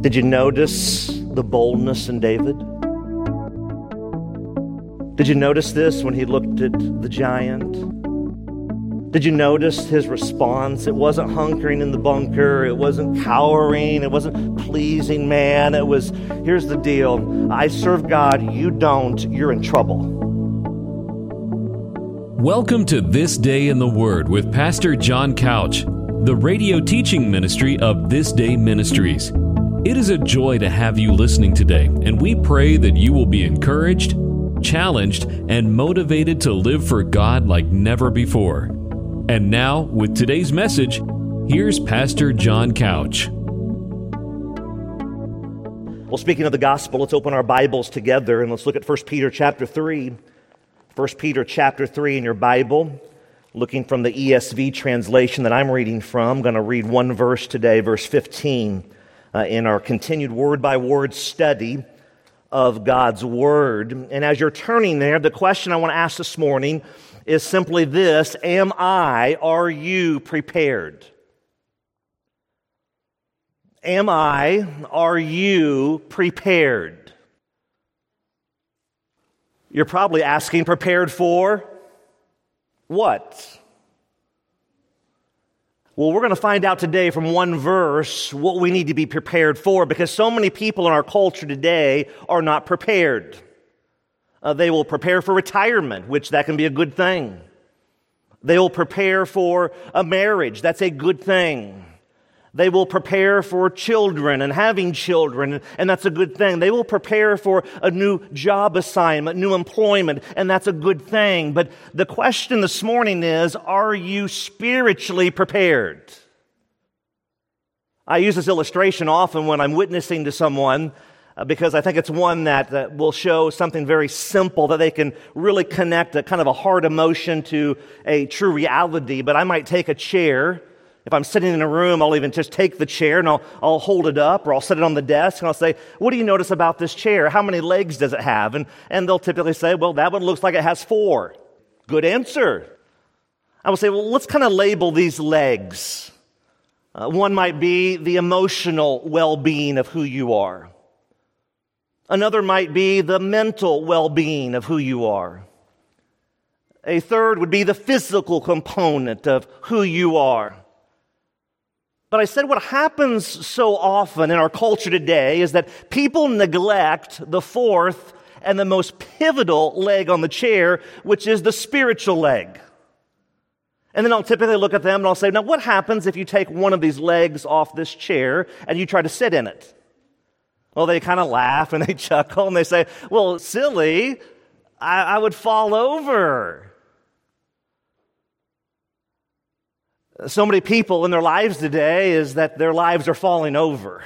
Did you notice the boldness in David? Did you notice this when he looked at the giant? Did you notice his response? It wasn't hunkering in the bunker. It wasn't cowering. It wasn't pleasing man. It was here's the deal I serve God, you don't, you're in trouble. Welcome to This Day in the Word with Pastor John Couch, the radio teaching ministry of This Day Ministries. It is a joy to have you listening today, and we pray that you will be encouraged, challenged, and motivated to live for God like never before. And now, with today's message, here's Pastor John Couch. Well, speaking of the gospel, let's open our Bibles together and let's look at 1 Peter chapter 3. 1 Peter chapter 3 in your Bible, looking from the ESV translation that I'm reading from. I'm going to read one verse today, verse 15 uh, in our continued word by word study of God's Word. And as you're turning there, the question I want to ask this morning is simply this Am I, are you prepared? Am I, are you prepared? You're probably asking, prepared for what? Well, we're going to find out today from one verse what we need to be prepared for because so many people in our culture today are not prepared. Uh, they will prepare for retirement, which that can be a good thing. They will prepare for a marriage. That's a good thing. They will prepare for children and having children, and that's a good thing. They will prepare for a new job assignment, new employment, and that's a good thing. But the question this morning is are you spiritually prepared? I use this illustration often when I'm witnessing to someone uh, because I think it's one that, that will show something very simple that they can really connect a kind of a hard emotion to a true reality. But I might take a chair if I'm sitting in a room, I'll even just take the chair and I'll, I'll hold it up or I'll set it on the desk and I'll say, What do you notice about this chair? How many legs does it have? And, and they'll typically say, Well, that one looks like it has four. Good answer. I will say, Well, let's kind of label these legs. Uh, one might be the emotional well being of who you are, another might be the mental well being of who you are. A third would be the physical component of who you are. But I said what happens so often in our culture today is that people neglect the fourth and the most pivotal leg on the chair, which is the spiritual leg. And then I'll typically look at them and I'll say, now what happens if you take one of these legs off this chair and you try to sit in it? Well, they kind of laugh and they chuckle and they say, well, silly, I, I would fall over. So many people in their lives today is that their lives are falling over.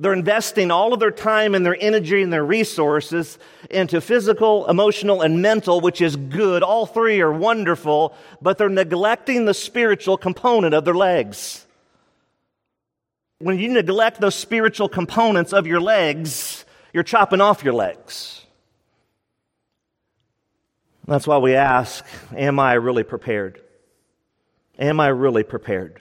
They're investing all of their time and their energy and their resources into physical, emotional, and mental, which is good. All three are wonderful, but they're neglecting the spiritual component of their legs. When you neglect those spiritual components of your legs, you're chopping off your legs. That's why we ask, Am I really prepared? Am I really prepared?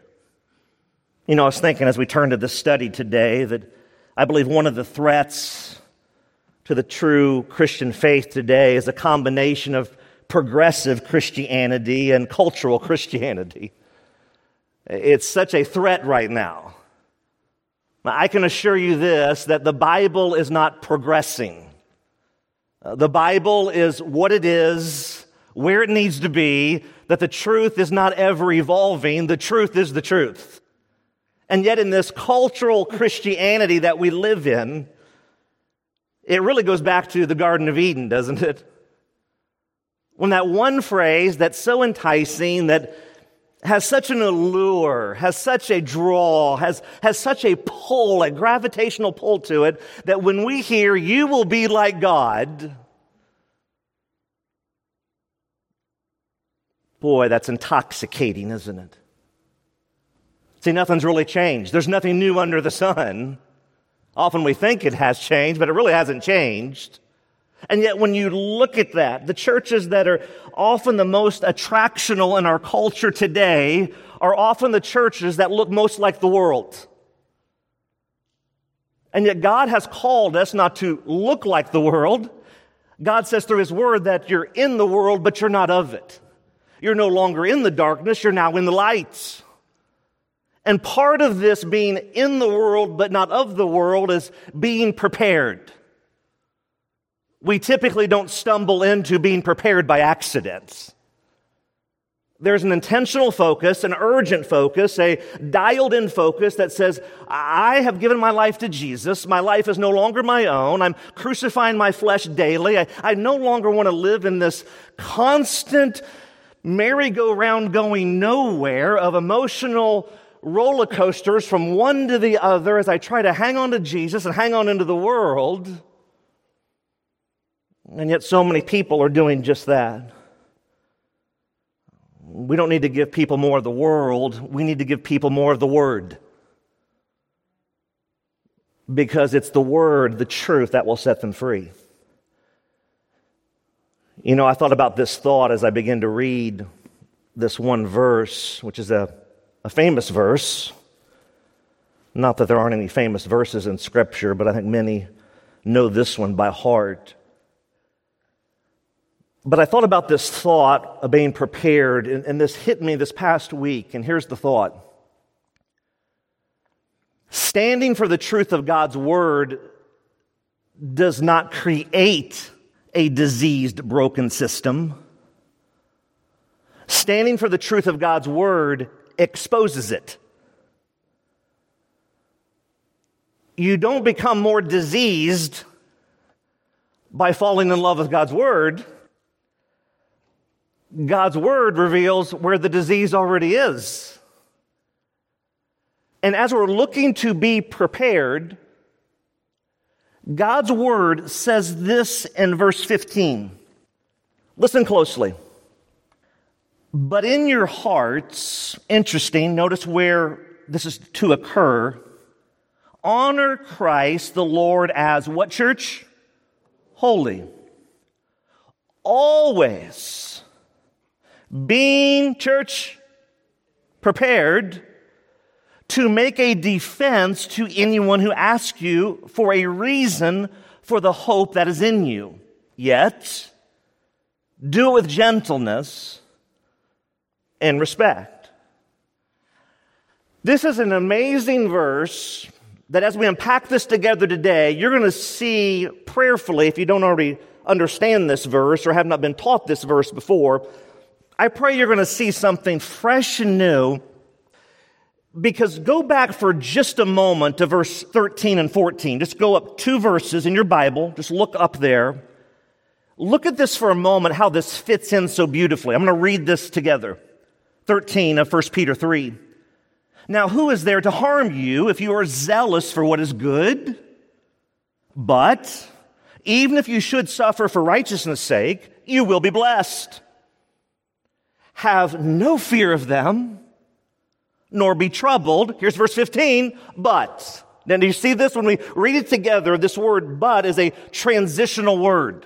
You know, I was thinking as we turn to this study today that I believe one of the threats to the true Christian faith today is a combination of progressive Christianity and cultural Christianity. It's such a threat right now. I can assure you this that the Bible is not progressing. Uh, the Bible is what it is, where it needs to be, that the truth is not ever evolving, the truth is the truth. And yet, in this cultural Christianity that we live in, it really goes back to the Garden of Eden, doesn't it? When that one phrase that's so enticing, that has such an allure, has such a draw, has, has such a pull, a gravitational pull to it, that when we hear, you will be like God, Boy, that's intoxicating, isn't it? See, nothing's really changed. There's nothing new under the sun. Often we think it has changed, but it really hasn't changed. And yet, when you look at that, the churches that are often the most attractional in our culture today are often the churches that look most like the world. And yet, God has called us not to look like the world. God says through His Word that you're in the world, but you're not of it. You're no longer in the darkness, you're now in the light. And part of this being in the world, but not of the world, is being prepared. We typically don't stumble into being prepared by accidents. There's an intentional focus, an urgent focus, a dialed in focus that says, I have given my life to Jesus. My life is no longer my own. I'm crucifying my flesh daily. I, I no longer want to live in this constant merry-go-round going nowhere of emotional roller coasters from one to the other as I try to hang on to Jesus and hang on into the world. And yet, so many people are doing just that. We don't need to give people more of the world, we need to give people more of the Word. Because it's the Word, the truth, that will set them free. You know, I thought about this thought as I began to read this one verse, which is a, a famous verse. Not that there aren't any famous verses in Scripture, but I think many know this one by heart. But I thought about this thought of being prepared, and, and this hit me this past week. And here's the thought Standing for the truth of God's word does not create a diseased, broken system. Standing for the truth of God's word exposes it. You don't become more diseased by falling in love with God's word. God's word reveals where the disease already is. And as we're looking to be prepared, God's word says this in verse 15. Listen closely. But in your hearts, interesting, notice where this is to occur. Honor Christ the Lord as what church? Holy. Always being, church, prepared to make a defense to anyone who asks you for a reason for the hope that is in you. Yet, do it with gentleness and respect. This is an amazing verse that as we unpack this together today, you're going to see prayerfully, if you don't already understand this verse or have not been taught this verse before, I pray you're going to see something fresh and new because go back for just a moment to verse 13 and 14. Just go up two verses in your Bible. Just look up there. Look at this for a moment, how this fits in so beautifully. I'm going to read this together. 13 of 1 Peter 3. Now, who is there to harm you if you are zealous for what is good? But even if you should suffer for righteousness' sake, you will be blessed. Have no fear of them, nor be troubled. Here's verse 15, but. Now, do you see this? When we read it together, this word but is a transitional word.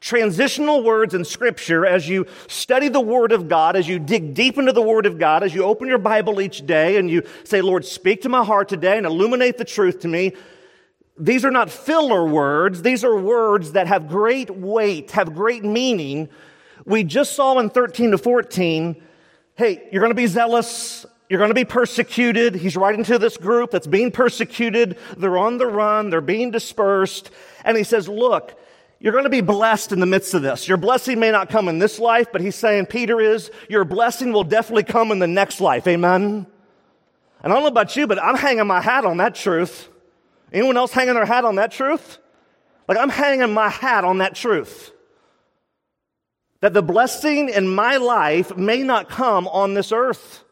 Transitional words in Scripture, as you study the Word of God, as you dig deep into the Word of God, as you open your Bible each day and you say, Lord, speak to my heart today and illuminate the truth to me. These are not filler words. These are words that have great weight, have great meaning, we just saw in 13 to 14, hey, you're going to be zealous. You're going to be persecuted. He's writing to this group that's being persecuted. They're on the run. They're being dispersed. And he says, look, you're going to be blessed in the midst of this. Your blessing may not come in this life, but he's saying, Peter is, your blessing will definitely come in the next life. Amen. And I don't know about you, but I'm hanging my hat on that truth. Anyone else hanging their hat on that truth? Like I'm hanging my hat on that truth that the blessing in my life may not come on this earth.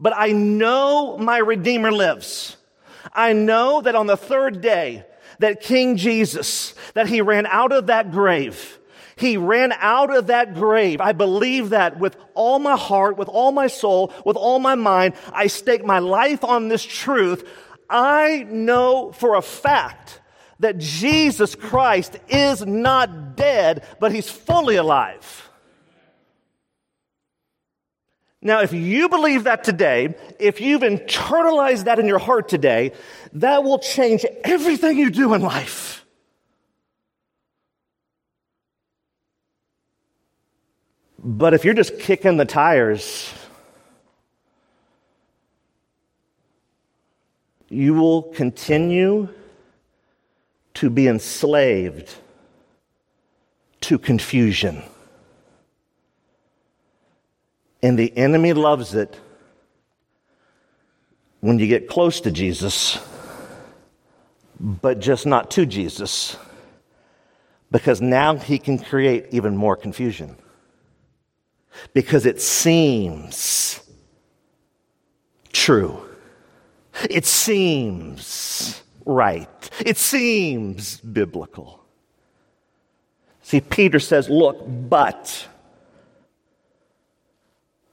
But I know my Redeemer lives. I know that on the third day, that King Jesus, that he ran out of that grave. He ran out of that grave. I believe that with all my heart, with all my soul, with all my mind. I stake my life on this truth. I know for a fact that Jesus Christ is not dead, but he's fully alive. Now, if you believe that today, if you've internalized that in your heart today, that will change everything you do in life. But if you're just kicking the tires, you will continue to be enslaved to confusion. And the enemy loves it when you get close to Jesus, but just not to Jesus, because now he can create even more confusion. Because it seems true. It seems right. It seems biblical. See, Peter says, Look, but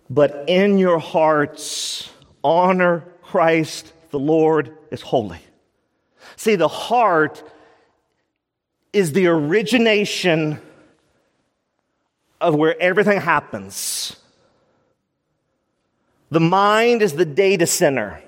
but in your hearts honor Christ the Lord is holy. See, the heart is the origination of where everything happens. The mind is the data center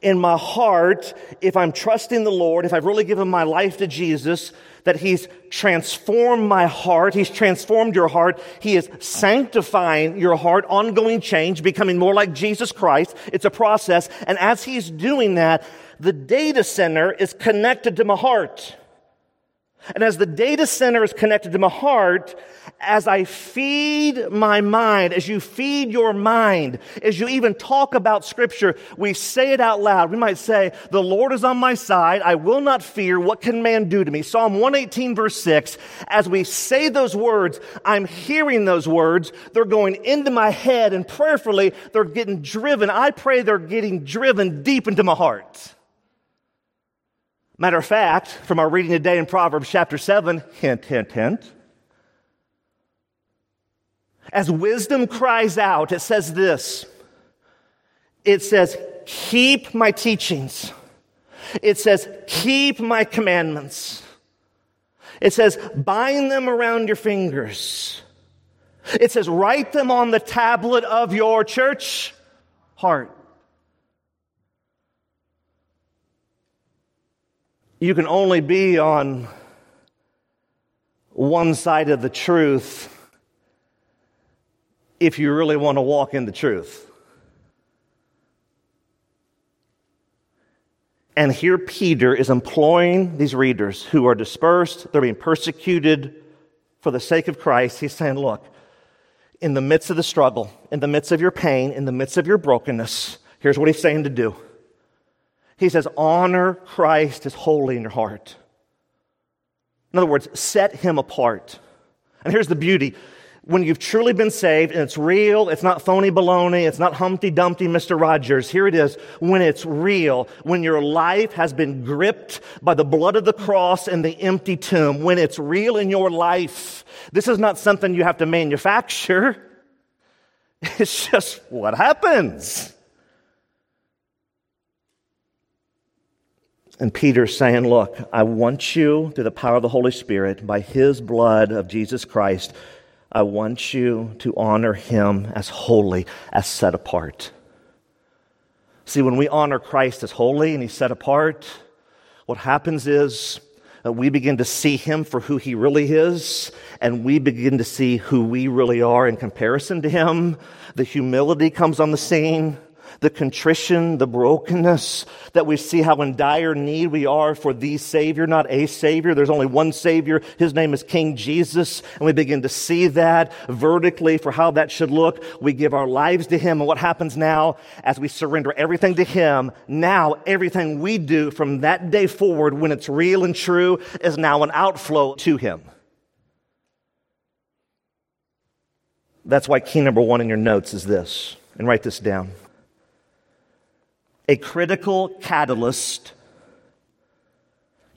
in my heart, if I'm trusting the Lord, if I've really given my life to Jesus, that He's transformed my heart, He's transformed your heart, He is sanctifying your heart, ongoing change, becoming more like Jesus Christ. It's a process. And as He's doing that, the data center is connected to my heart. And as the data center is connected to my heart, as I feed my mind, as you feed your mind, as you even talk about scripture, we say it out loud. We might say, the Lord is on my side. I will not fear. What can man do to me? Psalm 118 verse 6. As we say those words, I'm hearing those words. They're going into my head and prayerfully they're getting driven. I pray they're getting driven deep into my heart. Matter of fact, from our reading today in Proverbs chapter 7, hint, hint, hint. As wisdom cries out, it says this it says, Keep my teachings. It says, Keep my commandments. It says, Bind them around your fingers. It says, Write them on the tablet of your church heart. You can only be on one side of the truth if you really want to walk in the truth. And here Peter is employing these readers who are dispersed, they're being persecuted for the sake of Christ. He's saying, Look, in the midst of the struggle, in the midst of your pain, in the midst of your brokenness, here's what he's saying to do he says, honor Christ as holy in your heart. In other words, set him apart. And here's the beauty. When you've truly been saved and it's real, it's not phony baloney, it's not Humpty Dumpty, Mr. Rogers. Here it is. When it's real, when your life has been gripped by the blood of the cross and the empty tomb, when it's real in your life, this is not something you have to manufacture. It's just what happens. And Peter's saying, Look, I want you, through the power of the Holy Spirit, by his blood of Jesus Christ, I want you to honor him as holy, as set apart. See, when we honor Christ as holy and he's set apart, what happens is uh, we begin to see him for who he really is, and we begin to see who we really are in comparison to him. The humility comes on the scene the contrition, the brokenness, that we see how in dire need we are for the Savior, not a Savior. There's only one Savior. His name is King Jesus. And we begin to see that vertically for how that should look. We give our lives to Him. And what happens now as we surrender everything to Him? Now everything we do from that day forward when it's real and true is now an outflow to Him. That's why key number one in your notes is this, and write this down a critical catalyst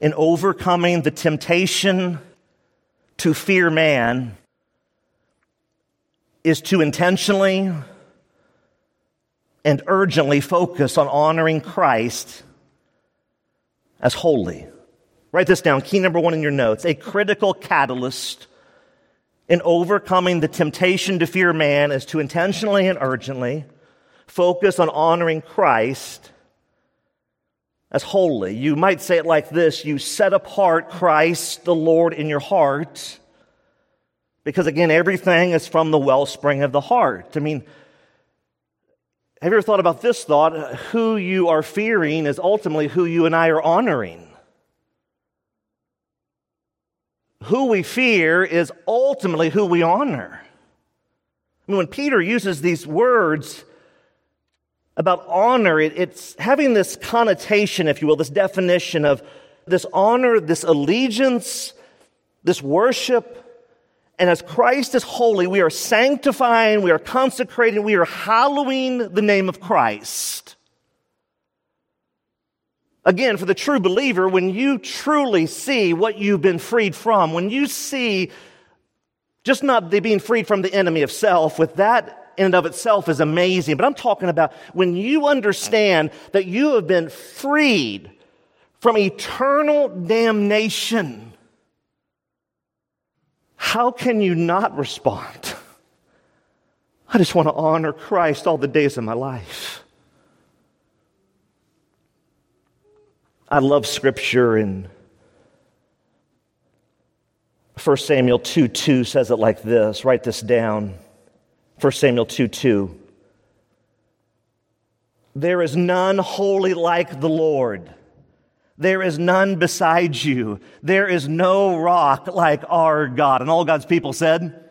in overcoming the temptation to fear man is to intentionally and urgently focus on honoring Christ as holy. Write this down. Key number one in your notes. A critical catalyst in overcoming the temptation to fear man is to intentionally and urgently focus on honoring Christ as holy. You might say it like this you set apart Christ the Lord in your heart because, again, everything is from the wellspring of the heart. I mean, have you ever thought about this thought? Who you are fearing is ultimately who you and I are honoring. Who we fear is ultimately who we honor. I mean, when Peter uses these words about honor, it, it's having this connotation, if you will, this definition of this honor, this allegiance, this worship and as Christ is holy, we are sanctifying, we are consecrating, we are hallowing the name of Christ. Again, for the true believer, when you truly see what you've been freed from, when you see just not the being freed from the enemy of self, with that in and of itself is amazing. But I'm talking about when you understand that you have been freed from eternal damnation how can you not respond? I just want to honor Christ all the days of my life. I love scripture in 1 Samuel 2 2 says it like this. Write this down. 1 Samuel 2 2. There is none holy like the Lord. There is none beside you. There is no rock like our God. And all God's people said,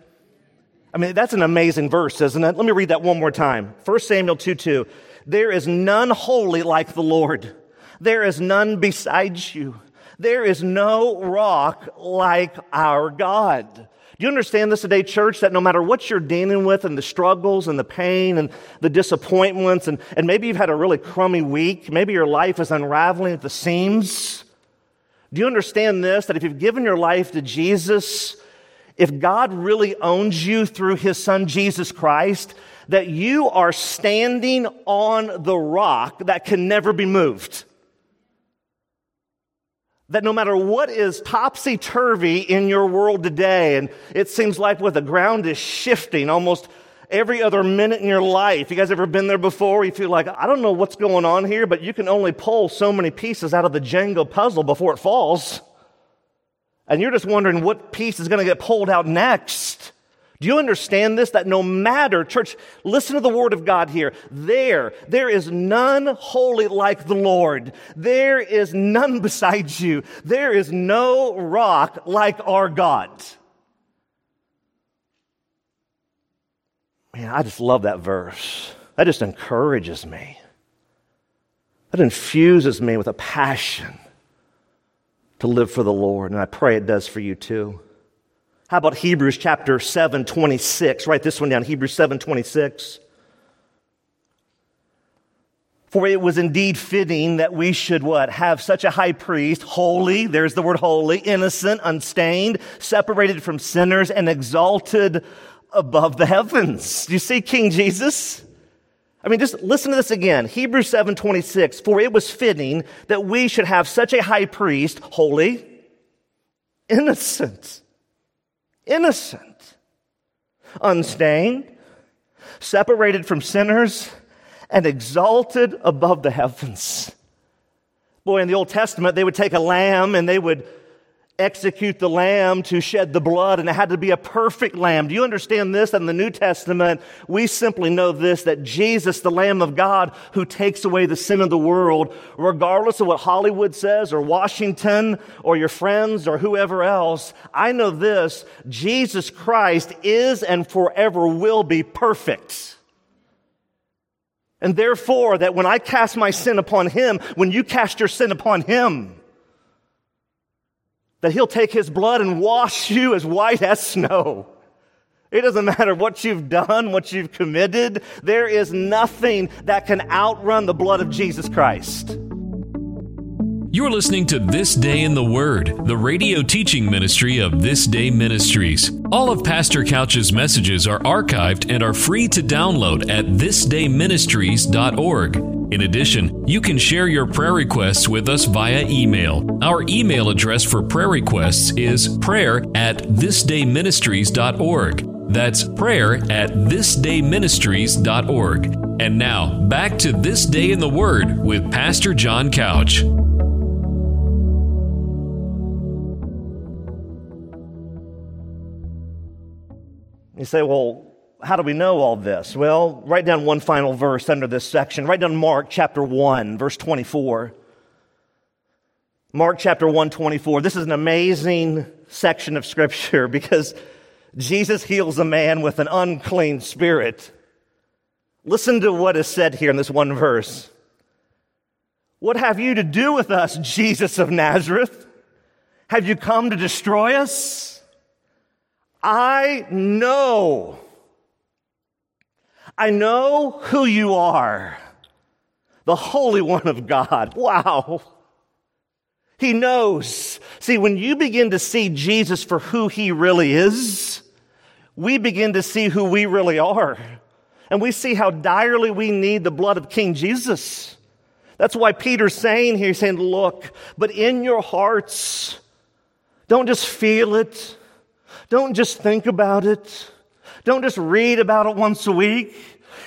I mean, that's an amazing verse, isn't it? Let me read that one more time. 1 Samuel 2 2. There is none holy like the Lord. There is none beside you. There is no rock like our God. Do you understand this today, church? That no matter what you're dealing with and the struggles and the pain and the disappointments, and, and maybe you've had a really crummy week, maybe your life is unraveling at the seams. Do you understand this? That if you've given your life to Jesus, if God really owns you through his son Jesus Christ, that you are standing on the rock that can never be moved that no matter what is topsy turvy in your world today, and it seems like what the ground is shifting almost every other minute in your life. You guys ever been there before? You feel like, I don't know what's going on here, but you can only pull so many pieces out of the Jenga puzzle before it falls. And you're just wondering what piece is going to get pulled out next. Do you understand this? That no matter, church, listen to the word of God here. There, there is none holy like the Lord. There is none besides you. There is no rock like our God. Man, I just love that verse. That just encourages me. That infuses me with a passion to live for the Lord. And I pray it does for you too. How about Hebrews chapter 7, 26? Write this one down Hebrews 7, 26. For it was indeed fitting that we should what? Have such a high priest, holy, there's the word holy, innocent, unstained, separated from sinners, and exalted above the heavens. Do you see King Jesus? I mean, just listen to this again. Hebrews 7 26. For it was fitting that we should have such a high priest, holy, innocent, innocent, unstained, separated from sinners, and exalted above the heavens. Boy, in the Old Testament, they would take a lamb and they would execute the lamb to shed the blood, and it had to be a perfect lamb. Do you understand this? In the New Testament, we simply know this that Jesus, the Lamb of God, who takes away the sin of the world, regardless of what Hollywood says, or Washington, or your friends, or whoever else, I know this Jesus Christ is and forever will be perfect. And therefore, that when I cast my sin upon him, when you cast your sin upon him, that he'll take his blood and wash you as white as snow. It doesn't matter what you've done, what you've committed. There is nothing that can outrun the blood of Jesus Christ. You're listening to This Day in the Word, the radio teaching ministry of This Day Ministries. All of Pastor Couch's messages are archived and are free to download at thisdayministries.org. In addition, you can share your prayer requests with us via email. Our email address for prayer requests is prayer at thisdayministries.org. That's prayer at thisdayministries.org. And now, back to This Day in the Word with Pastor John Couch. You say, well, how do we know all this? Well, write down one final verse under this section. Write down Mark chapter 1, verse 24. Mark chapter 1, 24. This is an amazing section of scripture because Jesus heals a man with an unclean spirit. Listen to what is said here in this one verse. What have you to do with us, Jesus of Nazareth? Have you come to destroy us? I know I know who you are, the Holy One of God. Wow. He knows. See, when you begin to see Jesus for who he really is, we begin to see who we really are. And we see how direly we need the blood of King Jesus. That's why Peter's saying here, he's saying, look, but in your hearts, don't just feel it. Don't just think about it. Don't just read about it once a week.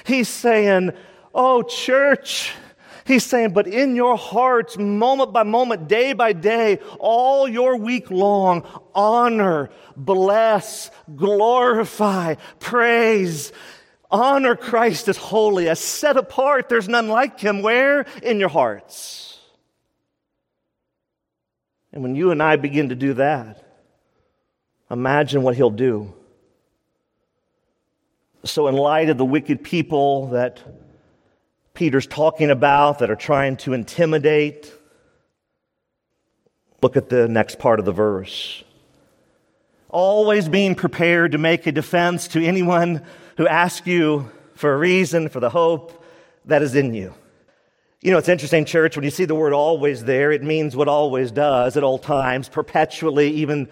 He's saying, Oh, church. He's saying, but in your hearts, moment by moment, day by day, all your week long, honor, bless, glorify, praise, honor Christ as holy, as set apart. There's none like him. Where? In your hearts. And when you and I begin to do that, imagine what he'll do. So, in light of the wicked people that Peter's talking about that are trying to intimidate, look at the next part of the verse. Always being prepared to make a defense to anyone who asks you for a reason for the hope that is in you. You know, it's interesting, church, when you see the word always there, it means what always does at all times, perpetually, even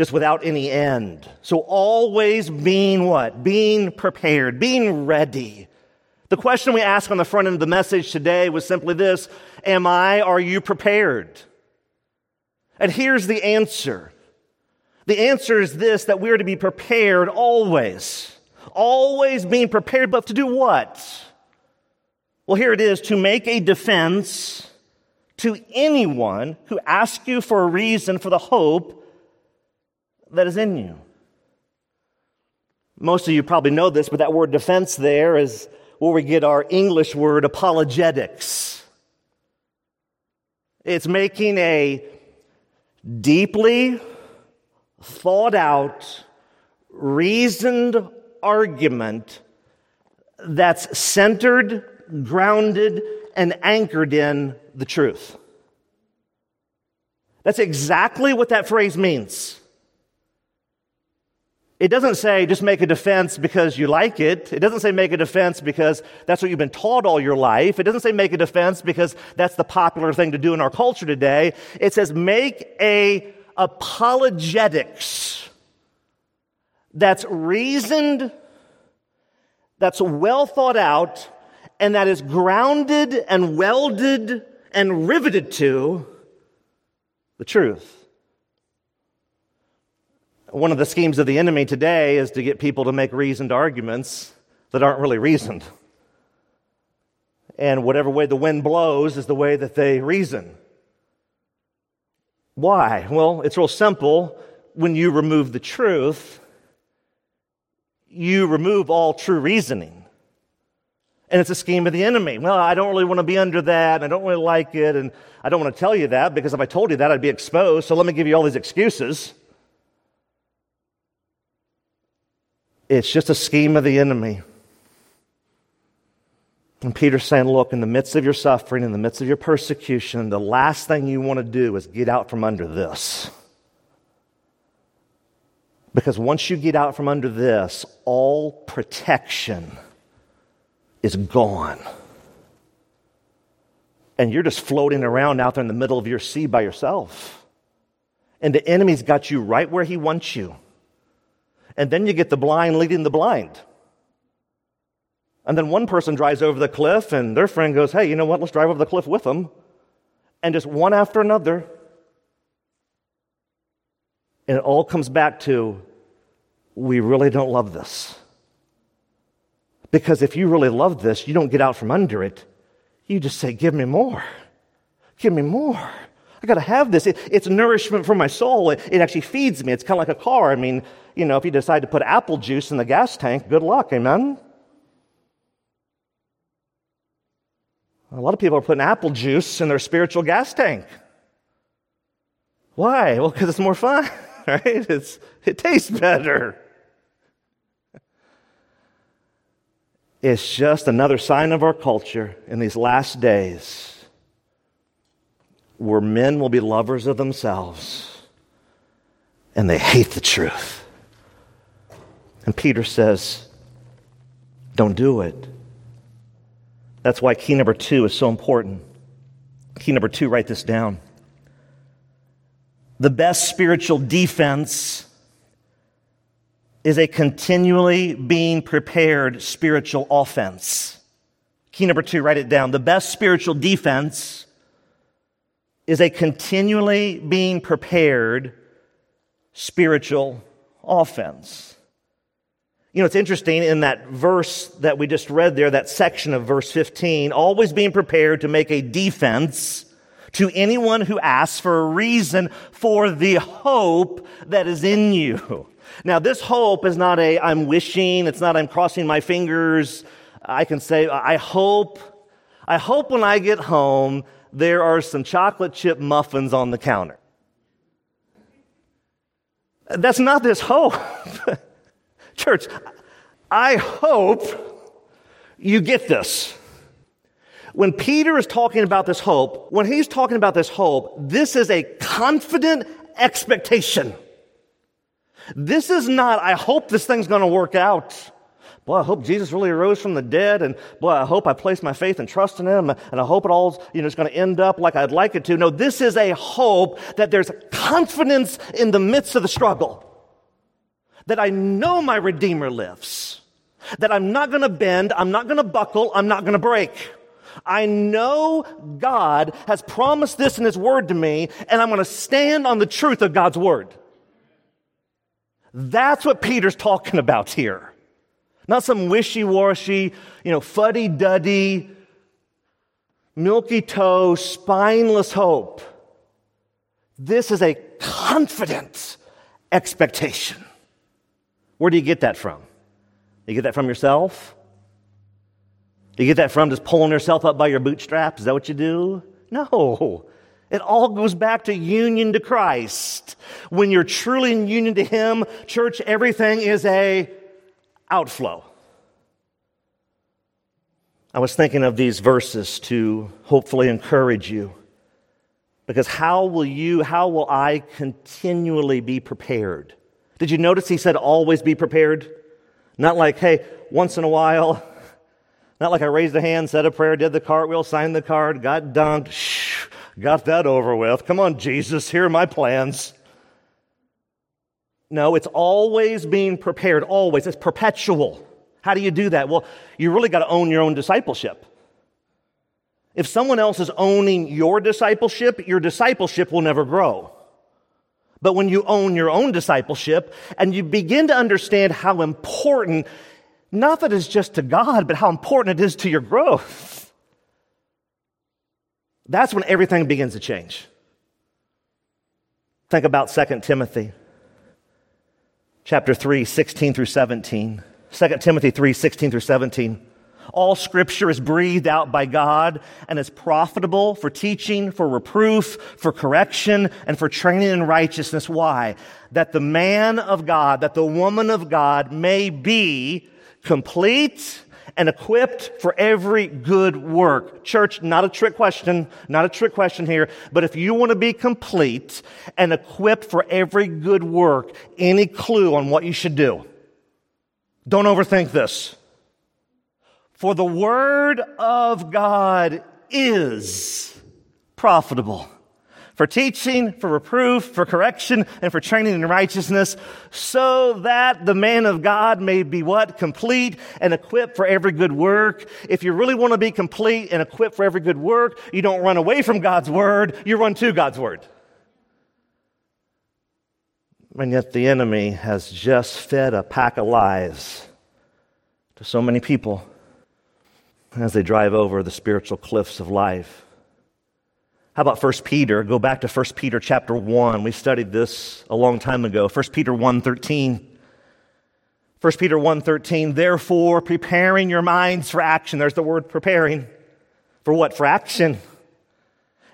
just without any end. So always being what? Being prepared, being ready. The question we ask on the front end of the message today was simply this Am I, are you prepared? And here's the answer. The answer is this that we're to be prepared always. Always being prepared, but to do what? Well, here it is to make a defense to anyone who asks you for a reason for the hope that is in you. Most of you probably know this, but that word defense there is where we get our English word apologetics. It's making a deeply thought out, reasoned argument that's centered, grounded, and anchored in the truth. That's exactly what that phrase means. It doesn't say just make a defense because you like it. It doesn't say make a defense because that's what you've been taught all your life. It doesn't say make a defense because that's the popular thing to do in our culture today. It says make a apologetics that's reasoned, that's well thought out, and that is grounded and welded and riveted to the truth. One of the schemes of the enemy today is to get people to make reasoned arguments that aren't really reasoned. And whatever way the wind blows is the way that they reason. Why? Well, it's real simple. When you remove the truth, you remove all true reasoning. And it's a scheme of the enemy. Well, I don't really want to be under that. I don't really like it. And I don't want to tell you that because if I told you that, I'd be exposed. So let me give you all these excuses. It's just a scheme of the enemy. And Peter's saying, Look, in the midst of your suffering, in the midst of your persecution, the last thing you want to do is get out from under this. Because once you get out from under this, all protection is gone. And you're just floating around out there in the middle of your sea by yourself. And the enemy's got you right where he wants you. And then you get the blind leading the blind. And then one person drives over the cliff, and their friend goes, Hey, you know what? Let's drive over the cliff with them. And just one after another. And it all comes back to we really don't love this. Because if you really love this, you don't get out from under it. You just say, Give me more. Give me more. I got to have this. It, it's nourishment for my soul. It, it actually feeds me. It's kind of like a car. I mean, you know, if you decide to put apple juice in the gas tank, good luck. Amen? A lot of people are putting apple juice in their spiritual gas tank. Why? Well, because it's more fun, right? It's, it tastes better. It's just another sign of our culture in these last days where men will be lovers of themselves and they hate the truth. And Peter says, Don't do it. That's why key number two is so important. Key number two, write this down. The best spiritual defense is a continually being prepared spiritual offense. Key number two, write it down. The best spiritual defense is a continually being prepared spiritual offense. You know, it's interesting in that verse that we just read there, that section of verse 15, always being prepared to make a defense to anyone who asks for a reason for the hope that is in you. Now, this hope is not a I'm wishing, it's not I'm crossing my fingers. I can say, I hope, I hope when I get home there are some chocolate chip muffins on the counter. That's not this hope. Church, I hope you get this. When Peter is talking about this hope, when he's talking about this hope, this is a confident expectation. This is not, I hope this thing's going to work out. Boy, I hope Jesus really arose from the dead, and boy, I hope I place my faith and trust in Him, and I hope it all, you know, is going to end up like I'd like it to. No, this is a hope that there's confidence in the midst of the struggle. That I know my Redeemer lives. That I'm not going to bend, I'm not going to buckle, I'm not going to break. I know God has promised this in His Word to me, and I'm going to stand on the truth of God's Word. That's what Peter's talking about here. Not some wishy washy, you know, fuddy duddy, milky toe, spineless hope. This is a confident expectation. Where do you get that from? You get that from yourself? You get that from just pulling yourself up by your bootstraps? Is that what you do? No. It all goes back to union to Christ. When you're truly in union to Him, church, everything is a outflow. I was thinking of these verses to hopefully encourage you. Because how will you, how will I continually be prepared? Did you notice he said always be prepared? Not like, hey, once in a while. Not like I raised a hand, said a prayer, did the cartwheel, signed the card, got dunked. Shh, Got that over with. Come on, Jesus, here are my plans. No, it's always being prepared, always. It's perpetual. How do you do that? Well, you really got to own your own discipleship. If someone else is owning your discipleship, your discipleship will never grow. But when you own your own discipleship and you begin to understand how important, not that it's just to God, but how important it is to your growth, that's when everything begins to change. Think about 2 Timothy chapter 3, 16 through 17. 2 Timothy 3, 16 through 17. All scripture is breathed out by God and is profitable for teaching, for reproof, for correction, and for training in righteousness. Why? That the man of God, that the woman of God may be complete and equipped for every good work. Church, not a trick question, not a trick question here, but if you want to be complete and equipped for every good work, any clue on what you should do? Don't overthink this. For the word of God is profitable for teaching, for reproof, for correction, and for training in righteousness, so that the man of God may be what? Complete and equipped for every good work. If you really want to be complete and equipped for every good work, you don't run away from God's word, you run to God's word. And yet the enemy has just fed a pack of lies to so many people as they drive over the spiritual cliffs of life. How about 1 Peter? Go back to 1 Peter chapter 1. We studied this a long time ago. 1 Peter 1:13. 1 Peter 1:13, therefore preparing your minds for action. There's the word preparing. For what? For action.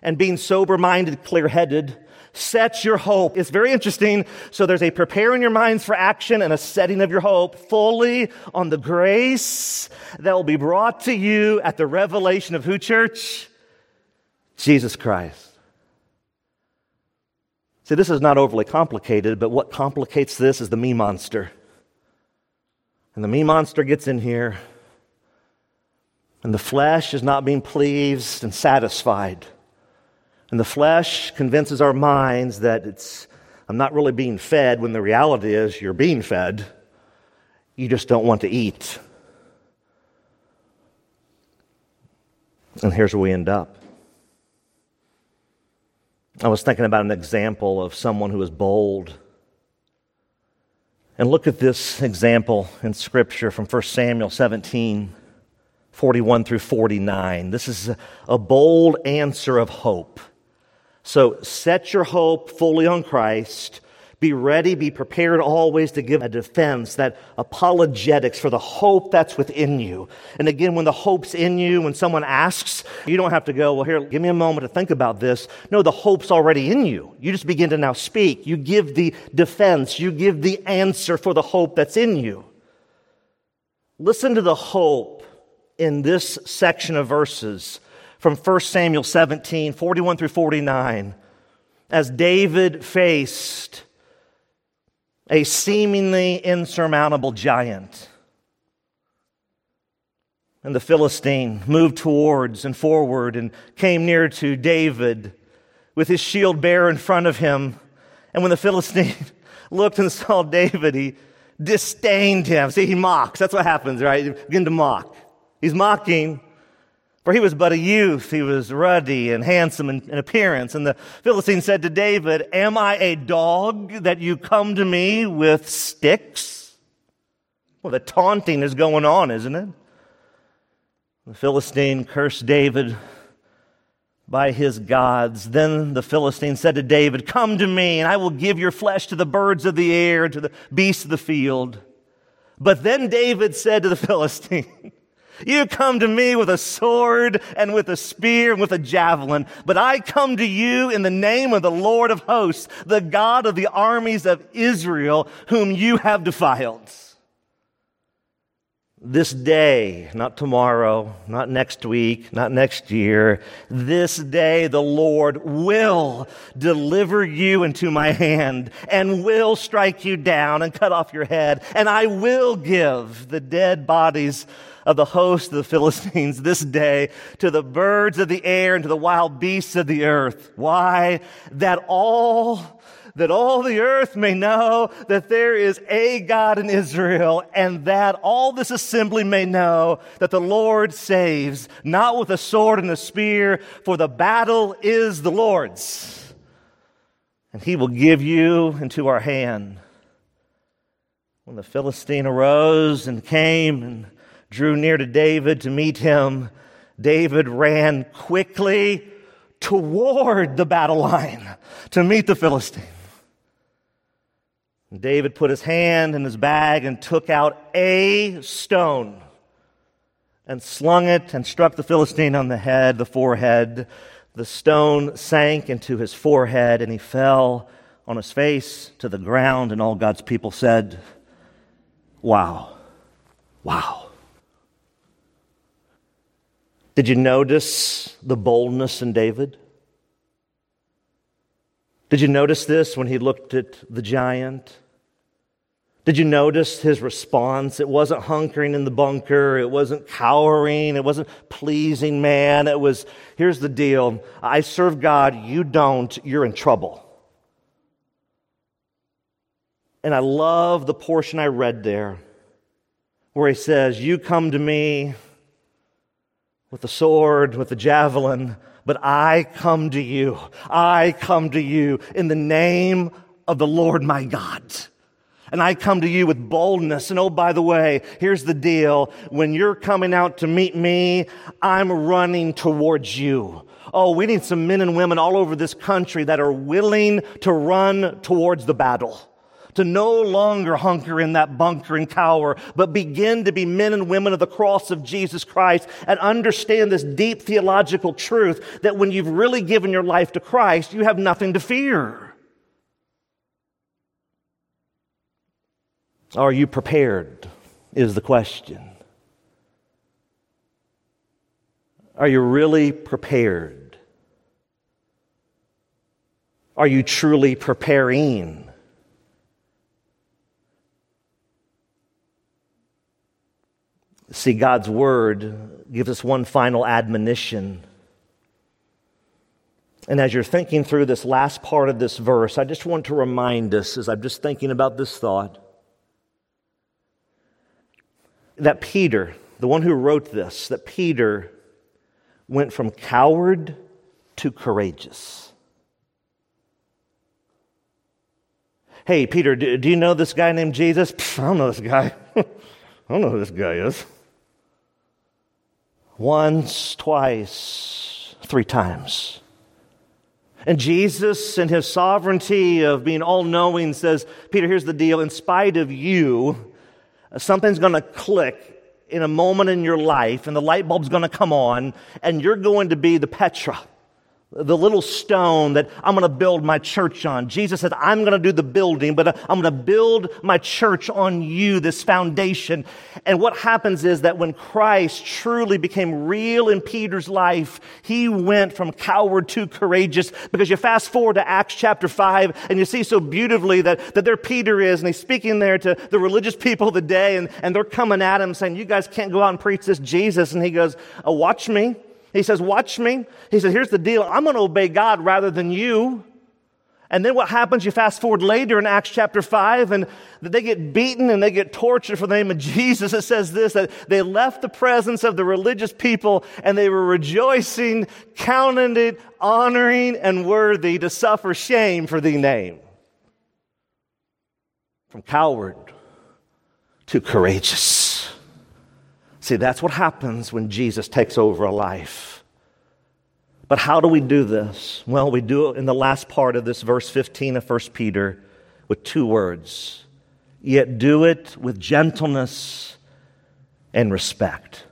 And being sober-minded, clear-headed, set your hope. It's very interesting. So there's a preparing your minds for action and a setting of your hope fully on the grace that will be brought to you at the revelation of who church? Jesus Christ. See, this is not overly complicated, but what complicates this is the me monster. And the me monster gets in here, and the flesh is not being pleased and satisfied. And the flesh convinces our minds that it's, I'm not really being fed, when the reality is you're being fed. You just don't want to eat. And here's where we end up. I was thinking about an example of someone who is bold. And look at this example in Scripture from 1 Samuel 17, 41 through 49. This is a bold answer of hope. So set your hope fully on Christ be ready, be prepared always to give a defense, that apologetics for the hope that's within you. And again, when the hope's in you, when someone asks, you don't have to go, well, here, give me a moment to think about this. No, the hope's already in you. You just begin to now speak. You give the defense, you give the answer for the hope that's in you. Listen to the hope in this section of verses from 1 Samuel 17, 41 through 49, as David faced a seemingly insurmountable giant. And the Philistine moved towards and forward and came near to David with his shield bearer in front of him. And when the Philistine looked and saw David, he disdained him. See, he mocks. That's what happens, right? You begin to mock. He's mocking. For he was but a youth, he was ruddy and handsome in, in, appearance. And the Philistine said to David, Am I a dog that you come to me with sticks? Well, the taunting is going on, isn't it? The Philistine cursed David by his gods. Then the Philistine said to David, Come to me, and I will give your flesh to the birds of the air to the beasts of the field. But then David said to the Philistine, you come to me with a sword and with a spear and with a javelin, but I come to you in the name of the Lord of hosts, the God of the armies of Israel, whom you have defiled. This day, not tomorrow, not next week, not next year, this day the Lord will deliver you into my hand and will strike you down and cut off your head, and I will give the dead bodies of the host of the Philistines this day to the birds of the air and to the wild beasts of the earth. Why? That all that all the earth may know that there is a God in Israel, and that all this assembly may know that the Lord saves, not with a sword and a spear, for the battle is the Lord's. And he will give you into our hand. When the Philistine arose and came and drew near to David to meet him, David ran quickly toward the battle line to meet the Philistine. David put his hand in his bag and took out a stone and slung it and struck the Philistine on the head, the forehead. The stone sank into his forehead and he fell on his face to the ground, and all God's people said, Wow, wow. Did you notice the boldness in David? Did you notice this when he looked at the giant? Did you notice his response? It wasn't hunkering in the bunker. It wasn't cowering. It wasn't pleasing man. It was, here's the deal. I serve God. You don't. You're in trouble. And I love the portion I read there where he says, You come to me with the sword, with the javelin, but I come to you. I come to you in the name of the Lord my God. And I come to you with boldness. And oh, by the way, here's the deal. When you're coming out to meet me, I'm running towards you. Oh, we need some men and women all over this country that are willing to run towards the battle. To no longer hunker in that bunker and cower, but begin to be men and women of the cross of Jesus Christ and understand this deep theological truth that when you've really given your life to Christ, you have nothing to fear. Are you prepared? Is the question. Are you really prepared? Are you truly preparing? See, God's word gives us one final admonition. And as you're thinking through this last part of this verse, I just want to remind us, as I'm just thinking about this thought, that Peter, the one who wrote this, that Peter went from coward to courageous. Hey, Peter, do, do you know this guy named Jesus? I don't know this guy. I don't know who this guy is. Once, twice, three times. And Jesus, in his sovereignty of being all knowing, says, Peter, here's the deal. In spite of you, something's going to click in a moment in your life, and the light bulb's going to come on, and you're going to be the Petra the little stone that I'm going to build my church on. Jesus said, I'm going to do the building, but I'm going to build my church on you, this foundation. And what happens is that when Christ truly became real in Peter's life, he went from coward to courageous because you fast forward to Acts chapter 5 and you see so beautifully that, that there Peter is and he's speaking there to the religious people of the day and, and they're coming at him saying, you guys can't go out and preach this Jesus. And he goes, oh, watch me. He says, Watch me. He says, Here's the deal I'm going to obey God rather than you. And then what happens? You fast forward later in Acts chapter 5, and they get beaten and they get tortured for the name of Jesus. It says this that they left the presence of the religious people and they were rejoicing, counting it, honoring, and worthy to suffer shame for the name. From coward to courageous. See, that's what happens when Jesus takes over a life. But how do we do this? Well, we do it in the last part of this verse 15 of 1 Peter with two words. Yet do it with gentleness and respect.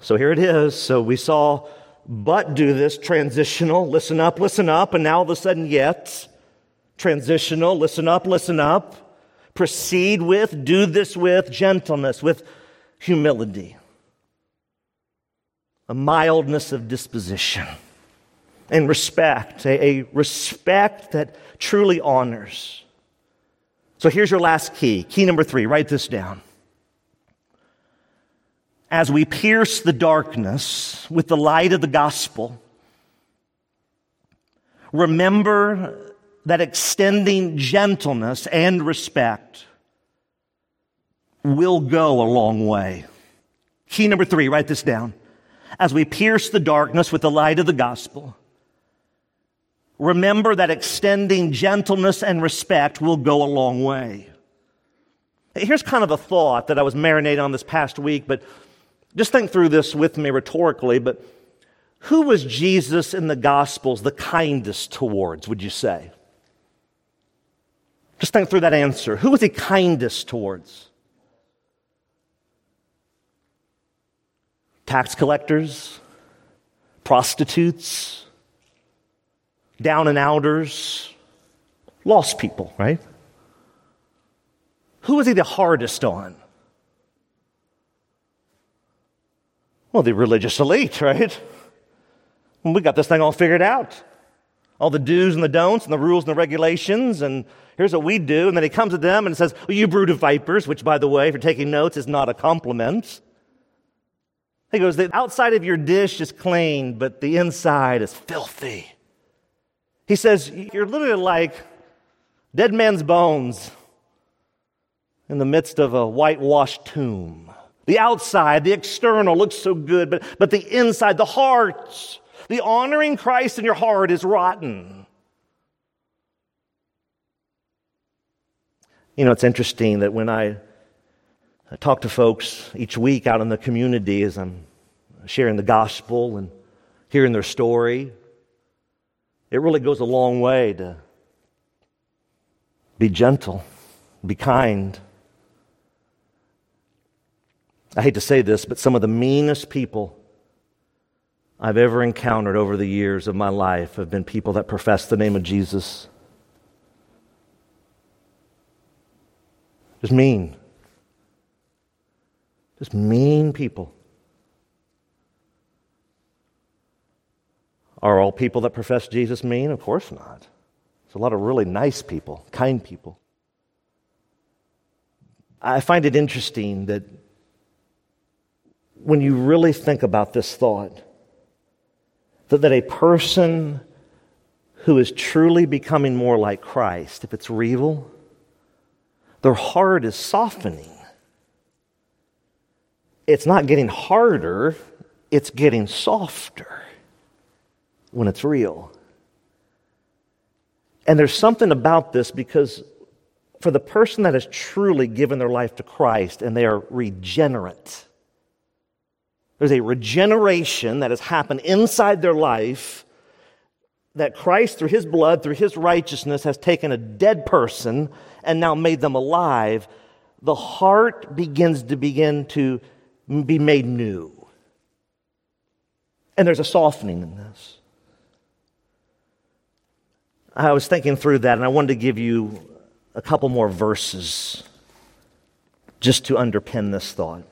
So here it is. So we saw, but do this transitional, listen up, listen up, and now all of a sudden, yet transitional, listen up, listen up. Proceed with, do this with gentleness, with humility, a mildness of disposition, and respect, a, a respect that truly honors. So here's your last key. Key number three, write this down. As we pierce the darkness with the light of the gospel, remember that extending gentleness and respect will go a long way. Key number three, write this down. As we pierce the darkness with the light of the gospel, remember that extending gentleness and respect will go a long way. Here's kind of a thought that I was marinating on this past week, but just think through this with me rhetorically. But who was Jesus in the Gospels the kindest towards, would you say? Just think through that answer. Who was he kindest towards? Tax collectors, prostitutes, down and outers, lost people, right? Who was he the hardest on? Well, the religious elite, right? We got this thing all figured out. all the do's and the don'ts and the rules and the regulations, and here's what we do. And then he comes to them and says, well, You brood of vipers, which, by the way, if you're taking notes, is not a compliment. He goes, The outside of your dish is clean, but the inside is filthy. He says, You're literally like dead man's bones in the midst of a whitewashed tomb. The outside, the external looks so good, but, but the inside, the heart, the honoring Christ in your heart is rotten. You know, it's interesting that when I, I talk to folks each week out in the community as I'm sharing the gospel and hearing their story, it really goes a long way to be gentle, be kind. I hate to say this, but some of the meanest people I've ever encountered over the years of my life have been people that profess the name of Jesus. Just mean. Just mean people. Are all people that profess Jesus mean? Of course not. There's a lot of really nice people, kind people. I find it interesting that when you really think about this thought, that, that a person who is truly becoming more like Christ, if it's real, their heart is softening. It's not getting harder, it's getting softer when it's real. And there's something about this because for the person that has truly given their life to Christ and they are regenerate, there's a regeneration that has happened inside their life that Christ, through his blood, through his righteousness, has taken a dead person and now made them alive. The heart begins to begin to be made new. And there's a softening in this. I was thinking through that, and I wanted to give you a couple more verses just to underpin this thought.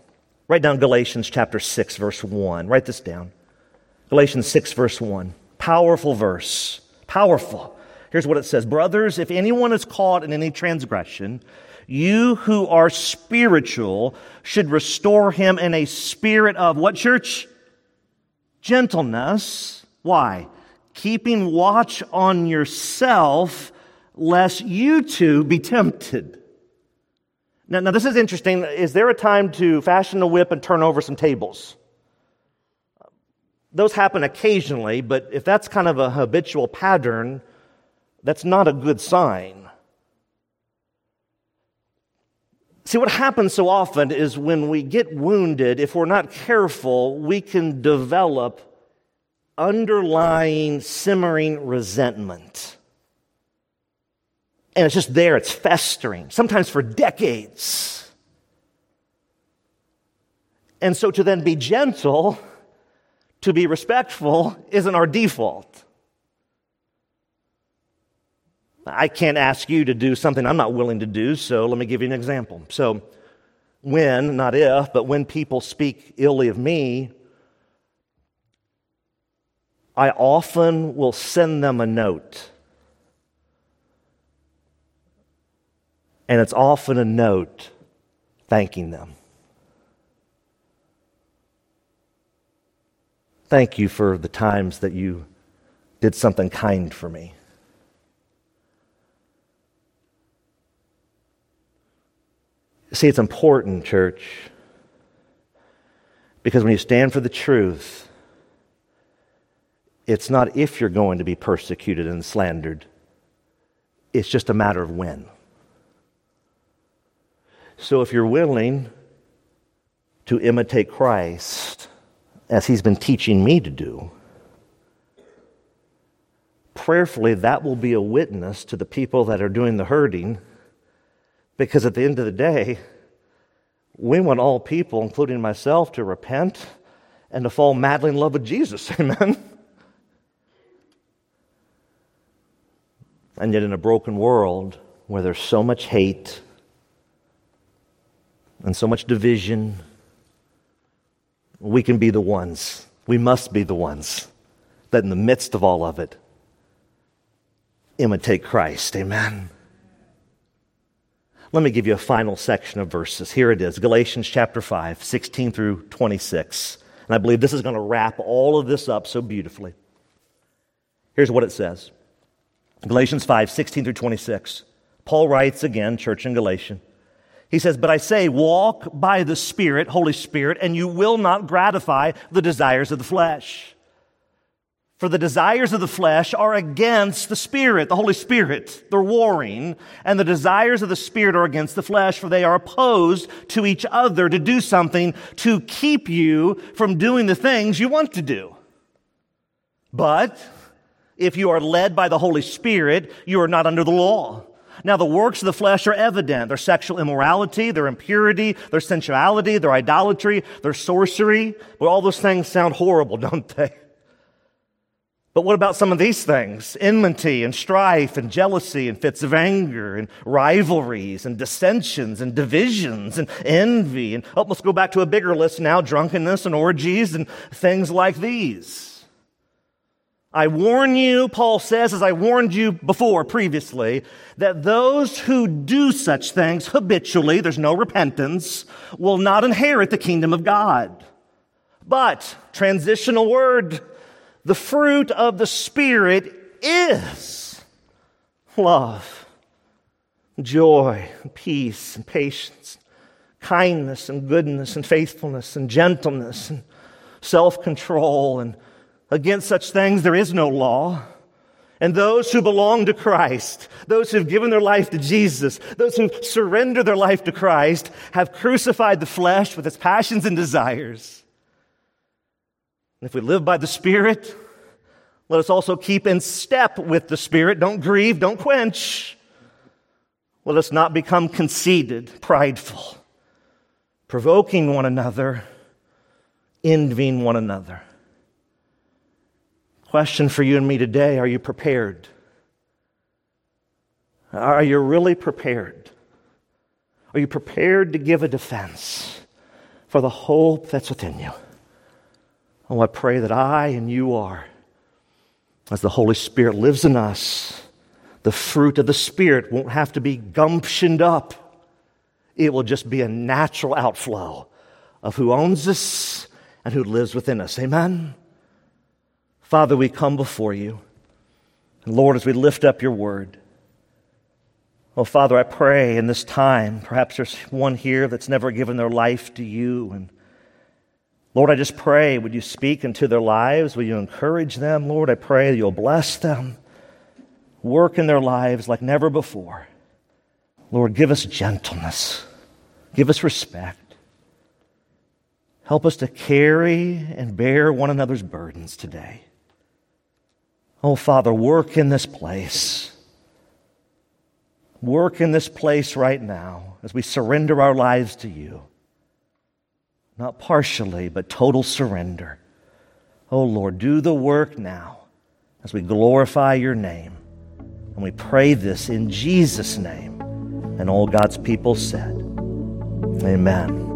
Write down Galatians chapter 6, verse 1. Write this down. Galatians 6, verse 1. Powerful verse. Powerful. Here's what it says Brothers, if anyone is caught in any transgression, you who are spiritual should restore him in a spirit of what church? Gentleness. Why? Keeping watch on yourself, lest you too be tempted. Now, now, this is interesting. Is there a time to fashion a whip and turn over some tables? Those happen occasionally, but if that's kind of a habitual pattern, that's not a good sign. See, what happens so often is when we get wounded, if we're not careful, we can develop underlying, simmering resentment and it's just there, it's festering, sometimes for decades. And so to then be gentle, to be respectful, isn't our default. I can't ask you to do something I'm not willing to do, so let me give you an example. So, when, not if, but when people speak illy of me, I often will send them a note And it's often a note thanking them. Thank you for the times that you did something kind for me. See, it's important, church, because when you stand for the truth, it's not if you're going to be persecuted and slandered, it's just a matter of when. So if you're willing to imitate Christ, as he's been teaching me to do, prayerfully, that will be a witness to the people that are doing the hurting, because at the end of the day, we want all people, including myself, to repent and to fall madly in love with Jesus. Amen. And yet, in a broken world where there's so much hate, and so much division, we can be the ones, we must be the ones that in the midst of all of it imitate Christ. Amen. Let me give you a final section of verses. Here it is Galatians chapter 5, 16 through 26. And I believe this is going to wrap all of this up so beautifully. Here's what it says Galatians 5, 16 through 26. Paul writes again, church in Galatia. He says, But I say, walk by the Spirit, Holy Spirit, and you will not gratify the desires of the flesh. For the desires of the flesh are against the Spirit, the Holy Spirit. They're warring. And the desires of the Spirit are against the flesh, for they are opposed to each other to do something to keep you from doing the things you want to do. But if you are led by the Holy Spirit, you are not under the law. Now, the works of the flesh are evident. Their sexual immorality, their impurity, their sensuality, their idolatry, their sorcery. But all those things sound horrible, don't they? But what about some of these things? Enmity and strife and jealousy and fits of anger and rivalries and dissensions and divisions and envy. And oh, let's go back to a bigger list now drunkenness and orgies and things like these. I warn you, Paul says, as I warned you before previously, that those who do such things habitually, there's no repentance, will not inherit the kingdom of God. But, transitional word, the fruit of the Spirit is love, joy, peace, and patience, kindness, and goodness, and faithfulness, and gentleness, and self control. And against such things there is no law. And those who belong to Christ, those who've given their life to Jesus, those who surrender their life to Christ, have crucified the flesh with its passions and desires. If we live by the Spirit, let us also keep in step with the Spirit. Don't grieve, don't quench. Let us not become conceited, prideful, provoking one another, envying one another. Question for you and me today Are you prepared? Are you really prepared? Are you prepared to give a defense for the hope that's within you? Oh, I pray that I and you are. As the Holy Spirit lives in us, the fruit of the Spirit won't have to be gumptioned up. It will just be a natural outflow of who owns us and who lives within us. Amen? Father, we come before you. And Lord, as we lift up your word, oh, Father, I pray in this time, perhaps there's one here that's never given their life to you. And Lord, I just pray, would you speak into their lives? Will you encourage them? Lord, I pray that you'll bless them, work in their lives like never before. Lord, give us gentleness, give us respect. Help us to carry and bear one another's burdens today. Oh, Father, work in this place. Work in this place right now as we surrender our lives to you not partially, but total surrender. Oh Lord, do the work now as we glorify your name. And we pray this in Jesus' name. And all God's people said, Amen.